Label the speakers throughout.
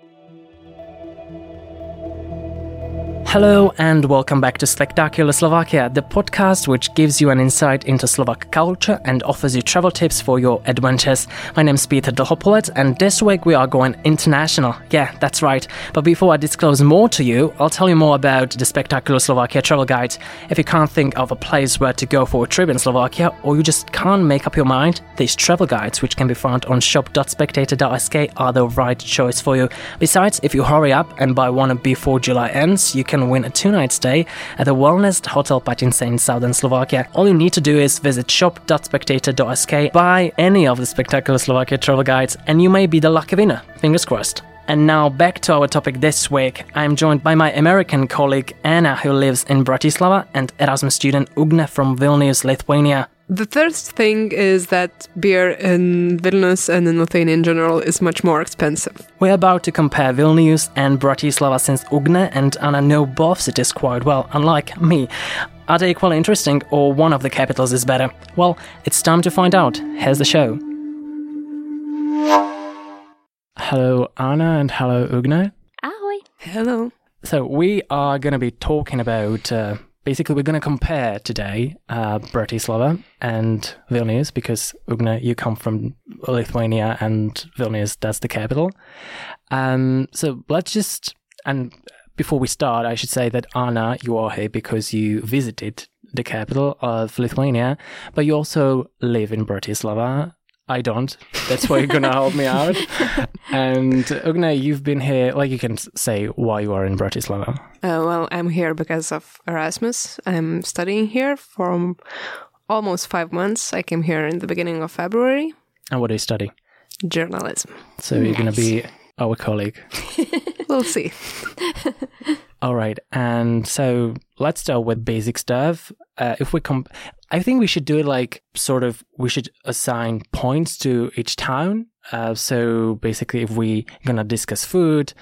Speaker 1: Música Hello and welcome back to Spectacular Slovakia, the podcast which gives you an insight into Slovak culture and offers you travel tips for your adventures. My name is Peter Dlhopolec and this week we are going international. Yeah, that's right. But before I disclose more to you, I'll tell you more about the Spectacular Slovakia travel guide. If you can't think of a place where to go for a trip in Slovakia or you just can't make up your mind, these travel guides, which can be found on shop.spectator.sk, are the right choice for you. Besides, if you hurry up and buy one before July ends, you can win a two night stay at the Wellness Hotel Patince in southern Slovakia. All you need to do is visit shop.spectator.sk, buy any of the spectacular Slovakia travel guides, and you may be the lucky winner. Fingers crossed. And now back to our topic this week. I'm joined by my American colleague Anna, who lives in Bratislava, and Erasmus student Ugne from Vilnius, Lithuania.
Speaker 2: The first thing is that beer in Vilnius and in Lithuania in general is much more expensive.
Speaker 1: We're about to compare Vilnius and Bratislava since Ugne and Anna know both cities quite well, unlike me. Are they equally interesting or one of the capitals is better? Well, it's time to find out. Here's the show. Hello, Anna, and hello, Ugne.
Speaker 3: Ahoy.
Speaker 2: Hello.
Speaker 1: So, we are going to be talking about uh, basically, we're going to compare today uh, Bratislava and Vilnius because Ugne, you come from Lithuania and Vilnius, that's the capital. Um, so let's just, and before we start, I should say that Anna, you are here because you visited the capital of Lithuania, but you also live in Bratislava. I don't. That's why you're gonna help me out. And Ugne, you've been here. Like you can say why you are in Bratislava.
Speaker 2: Uh, well, I'm here because of Erasmus. I'm studying here for almost five months. I came here in the beginning of February.
Speaker 1: And what do you study?
Speaker 2: Journalism.
Speaker 1: So you're gonna be our colleague.
Speaker 2: We'll see.
Speaker 1: All right, and so let's start with basic stuff. Uh, if we comp, I think we should do it like sort of. We should assign points to each town. Uh, so basically, if we're gonna discuss food,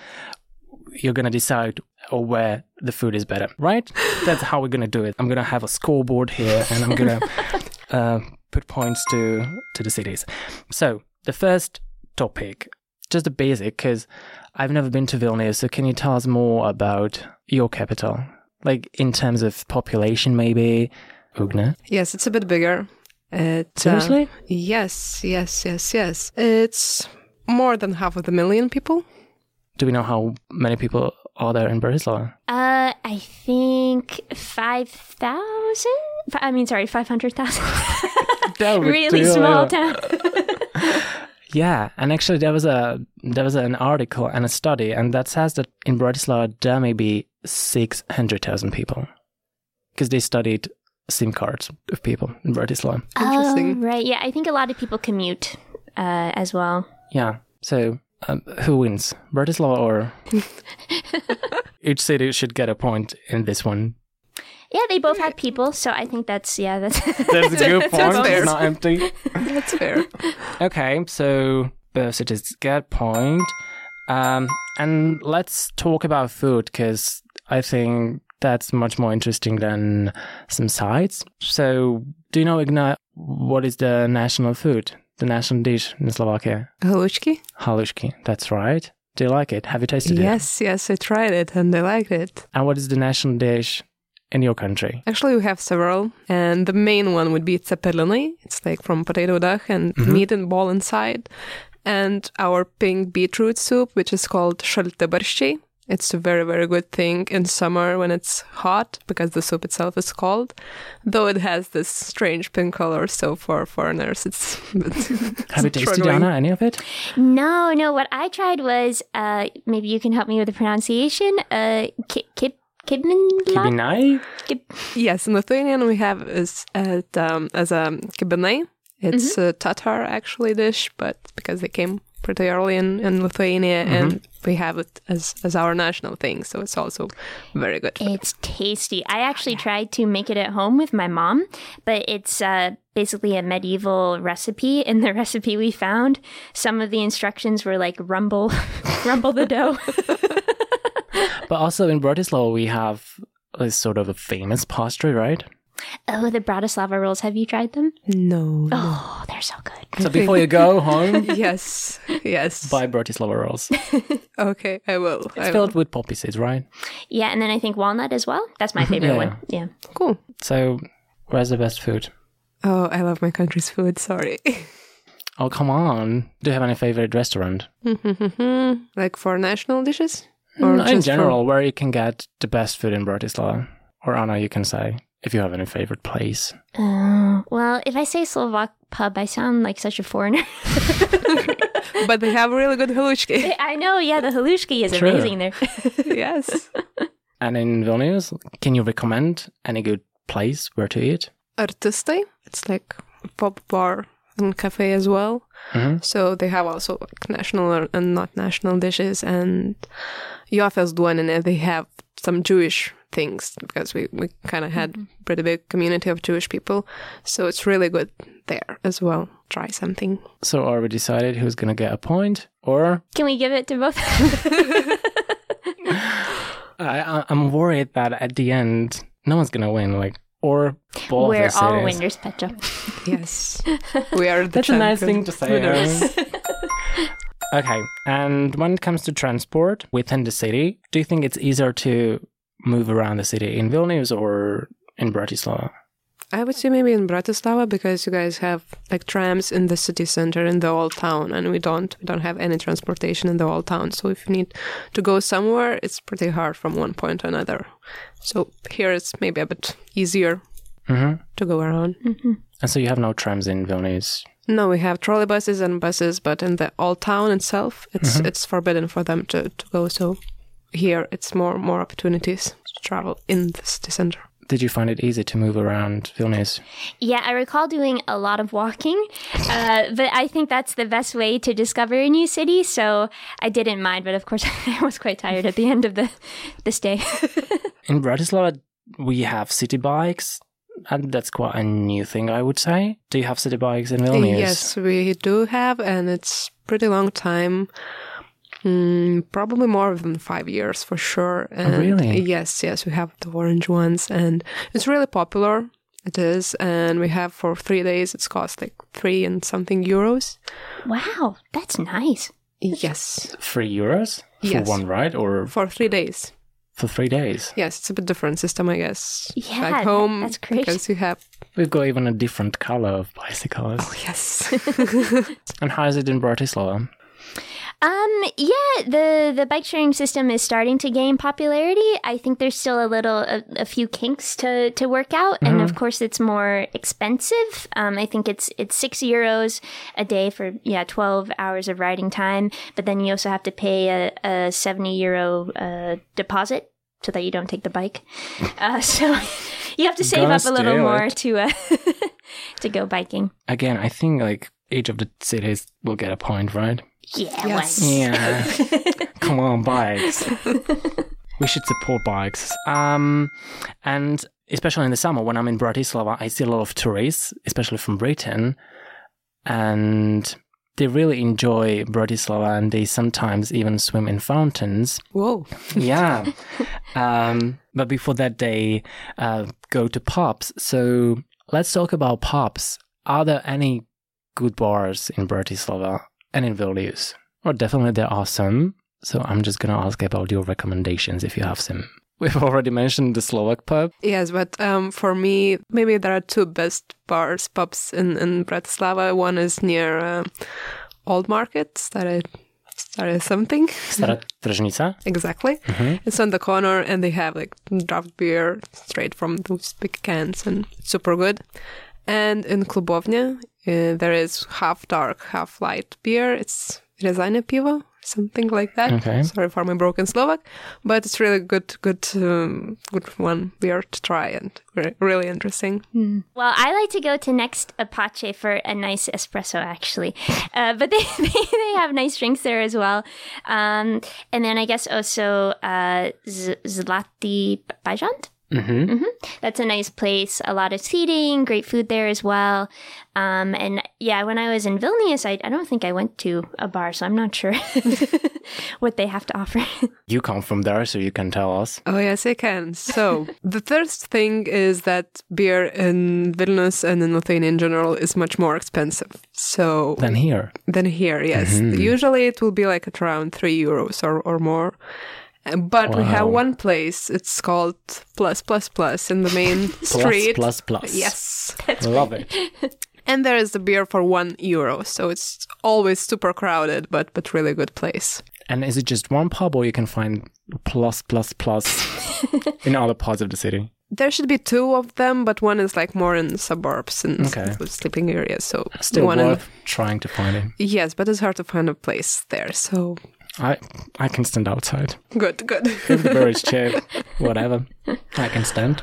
Speaker 1: you're gonna decide or where the food is better, right? That's how we're gonna do it. I'm gonna have a scoreboard here, and I'm gonna uh, put points to to the cities. So the first topic, just the basic, because I've never been to Vilnius. So can you tell us more about your capital, like in terms of population, maybe? Ugne.
Speaker 2: Yes, it's a bit bigger. It, uh,
Speaker 1: Seriously?
Speaker 2: yes, yes, yes, yes. It's more than half of the million people.
Speaker 1: Do we know how many people are there in Bratislava?
Speaker 3: Uh, I think 5,000? I mean, sorry, 500,000. really small town.
Speaker 1: Yeah, and actually there was a there was an article and a study, and that says that in Bratislava there may be six hundred thousand people because they studied SIM cards of people in Bratislava.
Speaker 2: Interesting.
Speaker 3: Oh, right. Yeah, I think a lot of people commute uh, as well.
Speaker 1: Yeah. So um, who wins, Bratislava or each city should get a point in this one?
Speaker 3: Yeah, they both have people, so I think that's yeah, that's
Speaker 1: That's a good
Speaker 2: That's
Speaker 1: point.
Speaker 2: fair.
Speaker 1: It's not empty.
Speaker 2: That's fair.
Speaker 1: Okay, so both cities get point. Um, and let's talk about food because I think that's much more interesting than some sides. So, do you know, Igna, what is the national food, the national dish in Slovakia?
Speaker 2: Halushki?
Speaker 1: Halushki. That's right. Do you like it? Have you tasted it?
Speaker 2: Yes, yes, I tried it and I liked it.
Speaker 1: And what is the national dish in your country?
Speaker 2: Actually, we have several, and the main one would be cepelinai. It's like from potato duck and mm-hmm. meat and ball inside. And our pink beetroot soup, which is called šaltibarščiai. It's a very, very good thing in summer when it's hot because the soup itself is cold. Though it has this strange pink color, so for foreigners, it's.
Speaker 1: Have you tasted,
Speaker 2: struggling.
Speaker 1: Anna, any of it?
Speaker 3: no, no. What I tried was uh, maybe you can help me with the pronunciation. Uh, kip kip.
Speaker 1: Kibinai?
Speaker 3: Kib-
Speaker 2: Yes, in Lithuanian we have is at, um, as a kibinai. It's a Tatar actually dish, but because they came pretty early in, in Lithuania, and we have it as as our national thing, so it's also very good.
Speaker 3: It's tasty. I actually tried to make it at home with my mom, but it's uh, basically a medieval recipe. In the recipe we found, some of the instructions were like rumble, rumble the dough.
Speaker 1: But also in Bratislava, we have a sort of a famous pastry, right?
Speaker 3: Oh, the Bratislava rolls. Have you tried them?
Speaker 2: No.
Speaker 3: Oh, they're so good.
Speaker 1: So before you go home,
Speaker 2: yes. Yes.
Speaker 1: buy Bratislava rolls.
Speaker 2: Okay, I will.
Speaker 1: It's
Speaker 2: I will.
Speaker 1: filled with poppy seeds, right?
Speaker 3: Yeah, and then I think walnut as well. That's my favorite
Speaker 1: Yeah.
Speaker 3: one. Yeah.
Speaker 2: Cool.
Speaker 1: So where's the best food?
Speaker 2: Oh, I love my country's food. Sorry.
Speaker 1: Oh, come on. Do you have any favorite restaurant?
Speaker 2: like for national dishes?
Speaker 1: Mm, in
Speaker 2: just for-
Speaker 1: general, where you can get the best food in Bratislava? Or Anna, you can say, if you have any favorite place.
Speaker 3: Uh, well, if I say Slovak pub, I sound like such a foreigner.
Speaker 2: but they have really good halushki.
Speaker 3: I know, yeah, the halushki is
Speaker 1: True.
Speaker 3: amazing there.
Speaker 2: yes.
Speaker 1: And in Vilnius, can you recommend any good place where to eat?
Speaker 2: Artistai. It's like a pop bar and cafe as well.
Speaker 1: Mhm.
Speaker 2: So they have also like national and not national dishes. And Jofes Duonine, they have some Jewish things because we, we kind of had mm-hmm. pretty big community of Jewish people. So it's really good there as well. Try something.
Speaker 1: So are we decided who's going to get a point? Or
Speaker 3: Can we give it to both?
Speaker 1: I, I- I'm worried that at the end, no one's going to win. Like, or both
Speaker 3: We're
Speaker 1: of
Speaker 3: all winners, Petra.
Speaker 2: Yes. we are the
Speaker 1: That's a nice thing to say.
Speaker 2: winners.
Speaker 1: huh? okay. And when it comes to transport within the city, do you think it's easier to move around the city in Vilnius or in Bratislava?
Speaker 2: I would say maybe in Bratislava because you guys have like trams in the city center in the old town, and we don't. We don't have any transportation in the old town. So if you need to go somewhere, it's pretty hard from one point to another. So here it's maybe a bit easier
Speaker 1: hmm
Speaker 2: to go around.
Speaker 1: And so you have no trams in Vilnius.
Speaker 2: No, we have trolley buses and buses, but in the old town itself, it's it's forbidden for them to, to go. So here it's more more opportunities to travel in the city center.
Speaker 1: Did you find it easy to move around Vilnius?
Speaker 3: Yeah, I recall doing a lot of walking, uh, but I think that's the best way to discover a new city. So I didn't mind, but of course I was quite tired at the end of the this day.
Speaker 1: In Bratislava, we have city bikes, and that's quite a new thing, I would say. Do you have city bikes in Vilnius?
Speaker 2: Yes, we do have, and it's pretty long time. Mm, probably more than five years for sure. And
Speaker 1: really?
Speaker 2: Yes, yes, we have the orange ones, and it's really popular. It is, and we have for three days. It's cost like three and something euros.
Speaker 3: wow, that's nice.
Speaker 2: Yes,
Speaker 1: Three euros for
Speaker 2: Yes.
Speaker 1: one ride, or
Speaker 2: for three days.
Speaker 1: For three days?
Speaker 2: Yes, it's a bit different system, I guess.
Speaker 3: Yeah,
Speaker 2: Back home,
Speaker 3: that's great.
Speaker 2: because you have.
Speaker 1: We've got even a different color of bicycles.
Speaker 2: Oh yes.
Speaker 1: And how is it in Bratislava?
Speaker 3: Um, yeah, the the bike sharing system is starting to gain popularity. I think there's still a little a, a few kinks to to work out, and of course it's more expensive. Um, I think it's it's six euros a day for yeah twelve hours of riding time, but then you also have to pay a, a seventy euro uh, deposit so that you don't take the bike. Uh, so you have to save up a little more
Speaker 1: it.
Speaker 3: to uh, to go biking.
Speaker 1: Again, I think like each of the cities will get a point, right?
Speaker 3: Yeah,
Speaker 2: Yes.
Speaker 1: Yeah. Come on, bikes. we should support bikes. Um, and especially in the summer when I'm in Bratislava, I see a lot of tourists, especially from Britain, and they really enjoy Bratislava and they sometimes even swim in fountains.
Speaker 2: Whoa.
Speaker 1: Yeah. um, but before that, they uh, go to pubs. So let's talk about pubs. Are there any good bars in Bratislava and in Vilnius? Well, definitely there are some. So I'm just going to ask about your recommendations if you have some. We've already mentioned the Slovak pub.
Speaker 2: Yes, but um, for me, maybe there are two best bars, pubs in, in Bratislava. One is near uh, Old Market, Stare, Stare something.
Speaker 1: Stara Tržnica.
Speaker 2: Exactly. It's on the corner and they have like draft beer straight from those big cans and super good. And in Klubovnia, uh, there is half dark, half light beer. It's Rezane Pivo, something like that.
Speaker 1: Okay.
Speaker 2: Sorry for my broken Slovak, but it's really good, good, um, good one beer to try and re- really interesting.
Speaker 3: Well, I like to go to Next Apache for a nice espresso, actually. Uh, but they, they, they have nice drinks there as well. Um, and then I guess also uh, Z- Zlatý Bažant.
Speaker 1: Mm-hmm.
Speaker 3: That's a nice place. A lot of seating, great food there as well. Um, and yeah, when I was in Vilnius, I, I don't think I went to a bar, so I'm not sure what they have to offer.
Speaker 1: You come from there, so you can tell us.
Speaker 2: Oh, yes, I can. So, the first thing is that beer in Vilnius and in Lithuania in general is much more expensive. So,
Speaker 1: Then here.
Speaker 2: than here, yes. Usually it will be like at around three euros or, or more. But we have one place, it's called Plus Plus Plus in the main street.
Speaker 1: plus, plus.
Speaker 2: Yes.
Speaker 1: Love it.
Speaker 2: And there is the beer for one euro. So it's always super crowded, but but really good place.
Speaker 1: And is it just one pub, or you can find plus, plus, plus in other parts of the city?
Speaker 2: There should be two of them, but one is like more in the suburbs and
Speaker 1: Okay.
Speaker 2: sleeping areas. So
Speaker 1: Still
Speaker 2: one in-
Speaker 1: worth trying to find it.
Speaker 2: yes, but it's hard to find a place there. So
Speaker 1: I I can stand outside.
Speaker 2: good, good.
Speaker 1: If the beer is cheap, whatever, I can stand.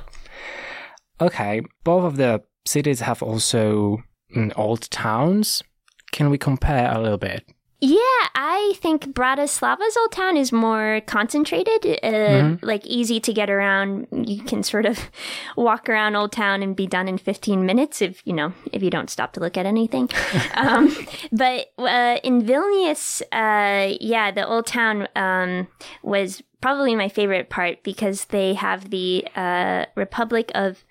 Speaker 1: Okay, both of the cities have also mm, old towns. Can we compare a little bit?
Speaker 3: Yeah, I think Bratislava's old town is more concentrated, uh, like easy to get around. You can sort of walk around Old Town and be done in 15 minutes if you know if you don't stop to look at anything. um, but uh, in Vilnius, uh, yeah, the Old Town um, was probably my favorite part because they have the uh, Republic of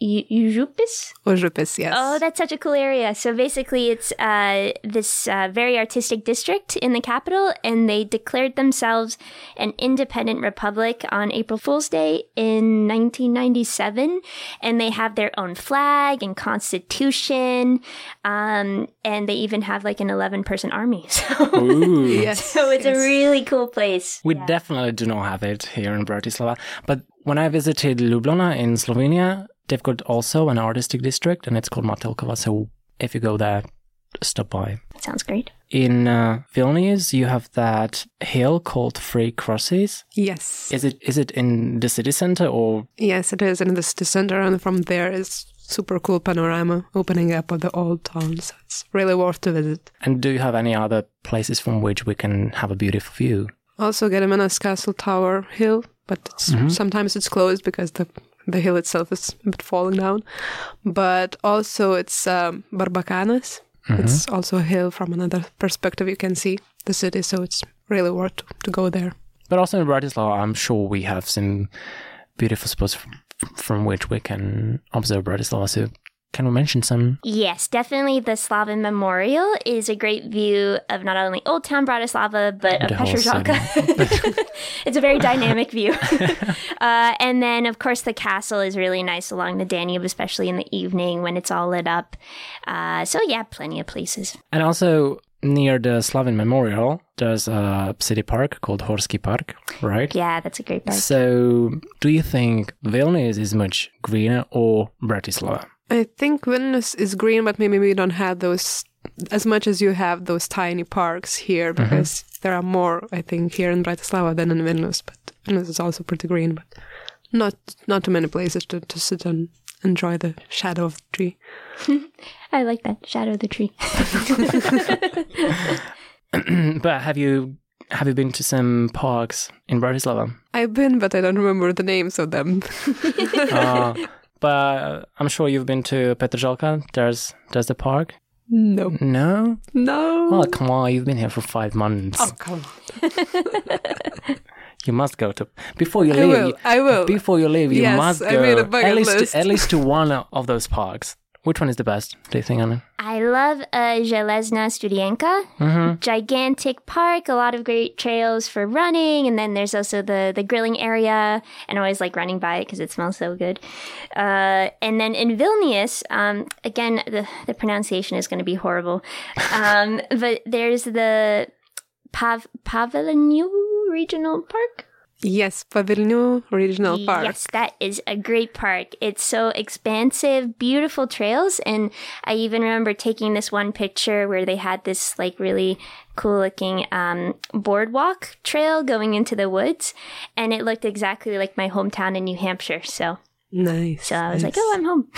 Speaker 3: U- Ujupis.
Speaker 2: Užupis, yes.
Speaker 3: Oh, that's such a cool area. So basically, it's uh, this uh, very artistic district in the capital, and they declared themselves an independent republic on April Fool's Day in 1997. And they have their own flag and constitution, um, and they even have like an 11 person army. So,
Speaker 1: Ooh.
Speaker 2: yes.
Speaker 3: so it's a really cool place.
Speaker 1: We definitely do not have it here in Bratislava. But when I visited Ljubljana in Slovenia, they've got also an artistic district and it's called Metelkova. So if you go there, stop by.
Speaker 3: That Sounds great.
Speaker 1: In uh, Vilnius, you have that hill called Three Crosses.
Speaker 2: Yes.
Speaker 1: Is it is it in the city center or
Speaker 2: Yes, it is in the city center, and from there is super cool panorama opening up of the old town. So it's really worth to visit.
Speaker 1: and do you have any other places from which we can have a beautiful view?
Speaker 2: Also, Gediminas Castle Tower Hill, but it's, sometimes it's closed because the the hill itself is a bit falling down. But also, it's um, Barbakanas. It's also a hill from another perspective. You can see the city, so it's really worth to, to go there.
Speaker 1: But also in Bratislava, I'm sure we have some beautiful spots from, from which we can observe Bratislava. So can we mention some?
Speaker 3: Yes, definitely the Slavin Memorial is a great view of not only Old Town Bratislava, but of
Speaker 1: The
Speaker 3: Petržalka. it's a very dynamic view. uh, and then, of course, the castle is really nice along the Danube, especially in the evening when it's all lit up. Uh, so, yeah, plenty of places.
Speaker 1: And also near the Slavin Memorial, there's a city park called Horsky Park, right?
Speaker 3: Yeah, that's a great park.
Speaker 1: So do you think Vilnius is much greener or Bratislava?
Speaker 2: I think Vilnius is green, but maybe we don't have those as much as you have those tiny parks here because there are more, I think, here in Bratislava than in Vilnius. But Vilnius is also pretty green, but not not too many places to, to sit and enjoy the shadow of the tree.
Speaker 3: I like that. Shadow of the tree.
Speaker 1: but have you have you been to some parks in Bratislava?
Speaker 2: I've been, but I don't remember the names of them.
Speaker 1: uh, but I'm sure you've been to Petržalka. There's there's the park.
Speaker 2: no,
Speaker 1: No?
Speaker 2: no.
Speaker 1: Oh come on! You've been here for five months.
Speaker 2: Oh, come on.
Speaker 1: You must go to before you
Speaker 2: I
Speaker 1: leave.
Speaker 2: will. I will.
Speaker 1: Before you leave, you
Speaker 2: Yes,
Speaker 1: must
Speaker 2: I
Speaker 1: go
Speaker 2: made a bucket
Speaker 1: at least
Speaker 2: list.
Speaker 1: at least to one of those parks. Which one is the best, do you think, Anna?
Speaker 3: I love uh, Železna Studienka.
Speaker 1: Mm-hmm.
Speaker 3: Gigantic park, a lot of great trails for running, and then there's also the, the grilling area, and I always like running by it because it smells so good. Uh, and then in Vilnius, um, again, the, the pronunciation is going to be horrible, um, but there's the Pav- Pavleniu Regional Park.
Speaker 2: Yes, Pavilniu Regional Park.
Speaker 3: Yes, that is a great park. It's so expansive, beautiful trails. And I even remember taking this one picture where they had this like really cool looking um, boardwalk trail going into the woods. And it looked exactly like my hometown in New Hampshire. So,
Speaker 2: Nice.
Speaker 3: so I was like, oh, I'm home.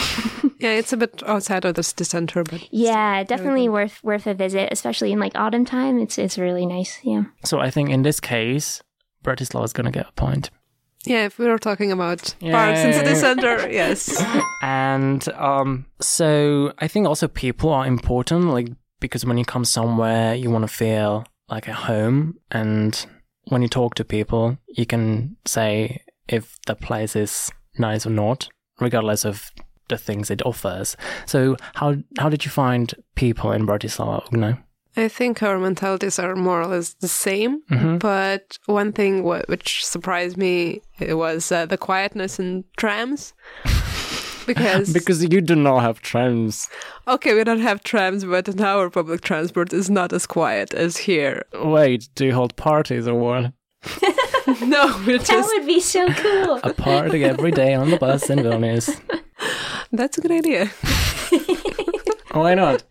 Speaker 2: yeah, it's a bit outside of the city center, but
Speaker 3: yeah, definitely worth worth a visit, especially in like autumn time. It's it's really nice. Yeah.
Speaker 1: So I think in this case, Bratislava is gonna get a point.
Speaker 2: Yeah, if we were talking about parks in city center, yes.
Speaker 1: And um, so I think also people are important, like because when you come somewhere, you want to feel like at home, and when you talk to people, you can say if the place is nice or not, regardless of the things it offers. So how how did you find people in Bratislava, Ugne?
Speaker 2: I think our mentalities are more or less the same.
Speaker 1: Mhm.
Speaker 2: But one thing wh- which surprised me it was uh, the quietness in trams. because,
Speaker 1: Because you do not have trams.
Speaker 2: okay, we don't have trams, but in our public transport is not as quiet as here.
Speaker 1: Wait, do you hold parties or what?
Speaker 2: no, we're
Speaker 3: That would be so cool.
Speaker 1: A party every day on the bus in Vilnius.
Speaker 2: that's a good idea.
Speaker 1: Why not?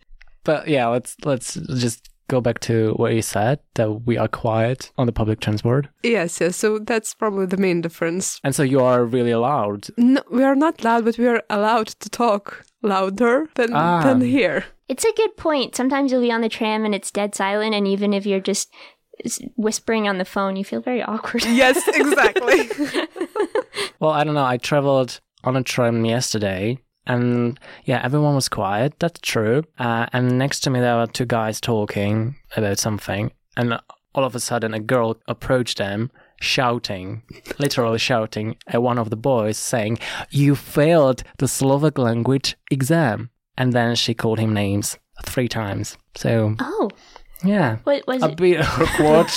Speaker 1: But yeah, let's let's just go back to what you said that we are quiet on the public transport,
Speaker 2: Yes, yes. So that's probably the main difference.
Speaker 1: and so you are really loud.
Speaker 2: No, we are not loud, but we are allowed to talk louder than
Speaker 1: Ah.
Speaker 2: than here.
Speaker 3: It's a good point. Sometimes you'll be on the tram and it's dead silent, and even if you're just whispering on the phone, you feel very awkward.
Speaker 2: Yes, exactly.
Speaker 1: Well, I don't know. I traveled on a tram yesterday, and yeah, everyone was quiet. That's true. Uh, and next to me, there were two guys talking about something, and all of a sudden, a girl approached them. Shouting, literally shouting at one of the boys, saying, You failed the Slovak language exam. And then she called him names three times. So,
Speaker 3: oh,
Speaker 1: yeah.
Speaker 3: what was
Speaker 1: a
Speaker 3: it?
Speaker 1: bit awkward,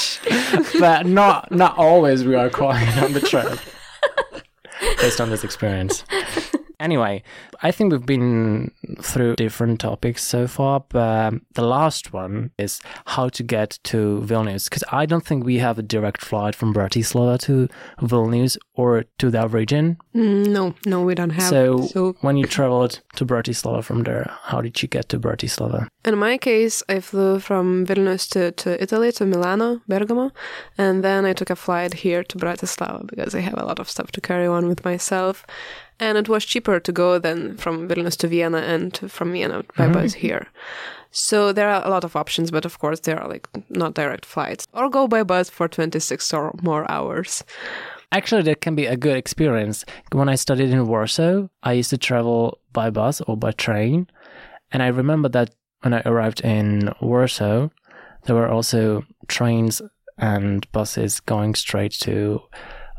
Speaker 1: but not not always we are quiet on the trip. Based on this experience. Anyway, I think we've been through different topics so far, but the last one is how to get to Vilnius. Because I don't think we have a direct flight from Bratislava to Vilnius or to that region.
Speaker 2: Mm, no, no, we don't have.
Speaker 1: So,
Speaker 2: so
Speaker 1: when you traveled to Bratislava from there, how did you get to Bratislava?
Speaker 2: In my case, I flew from Vilnius to, to Italy, to Milano, Bergamo, and then I took a flight here to Bratislava because I have a lot of stuff to carry on with myself. And it was cheaper to go than from Vilnius to Vienna and from Vienna by mm-hmm. bus here. So there are a lot of options, but of course there are like not direct flights. Or go by bus for 26 or more hours.
Speaker 1: Actually, that can be a good experience. When I studied in Warsaw, I used to travel by bus or by train. And I remember that when I arrived in Warsaw, there were also trains and buses going straight to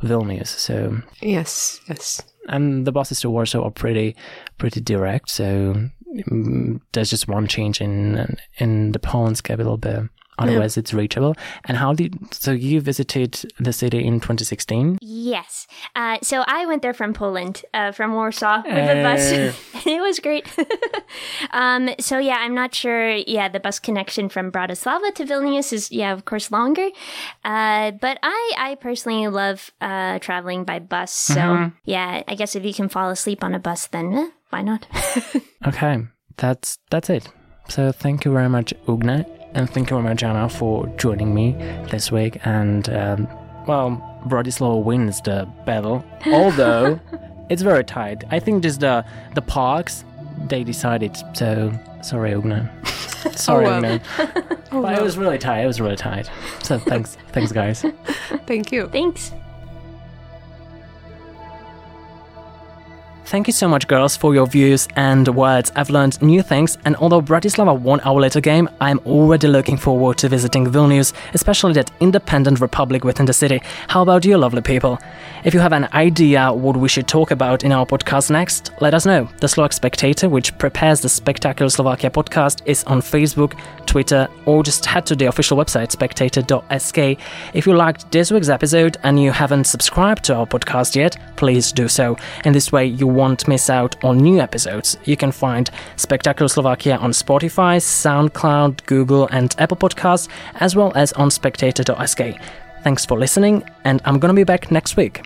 Speaker 1: Vilnius. So,
Speaker 2: Yes, yes.
Speaker 1: And the buses to Warsaw are pretty, pretty direct. So mm, there's just one change in in the Poland's capital, but otherwise it's reachable. And how did so you visited the city in 2016?
Speaker 3: Yes. Uh, so I went there from Poland, uh, from Warsaw with a bus.
Speaker 1: Eh.
Speaker 3: it was great. um, so yeah, I'm not sure. Yeah, the bus connection from Bratislava to Vilnius is yeah, of course, longer. Uh, but I, I personally love uh, traveling by bus. So yeah, I guess if you can fall asleep on a bus, then eh, why not?
Speaker 1: Okay, that's that's it. So thank you very much, Ugne, and thank you very much, Anna, for joining me this week. And um, well, Bratislava wins the battle, although it's very tight. I think just the the parks they decided. So sorry, Ugne. Sorry,
Speaker 2: well.
Speaker 1: Ugne.
Speaker 2: Oh,
Speaker 1: But it was really tight. It was really tight. So thanks, thanks, guys.
Speaker 2: Thank you.
Speaker 3: Thanks.
Speaker 1: Thank you so much, girls, for your views and words. I've learned new things, and although Bratislava won our little game, I'm already looking forward to visiting Vilnius, especially that independent republic within the city. How about you, lovely people? If you have an idea what we should talk about in our podcast next, let us know. The Slovak Spectator, which prepares the Spectacular Slovakia podcast, is on Facebook, Twitter, or just head to the official website spectator.sk. If you liked this week's episode and you haven't subscribed to our podcast yet, please do so. In this way, you won't miss out on new episodes. You can find Spectacular Slovakia on Spotify, SoundCloud, Google, and Apple Podcasts, as well as on spectator.sk. Thanks for listening, and I'm gonna be back next week.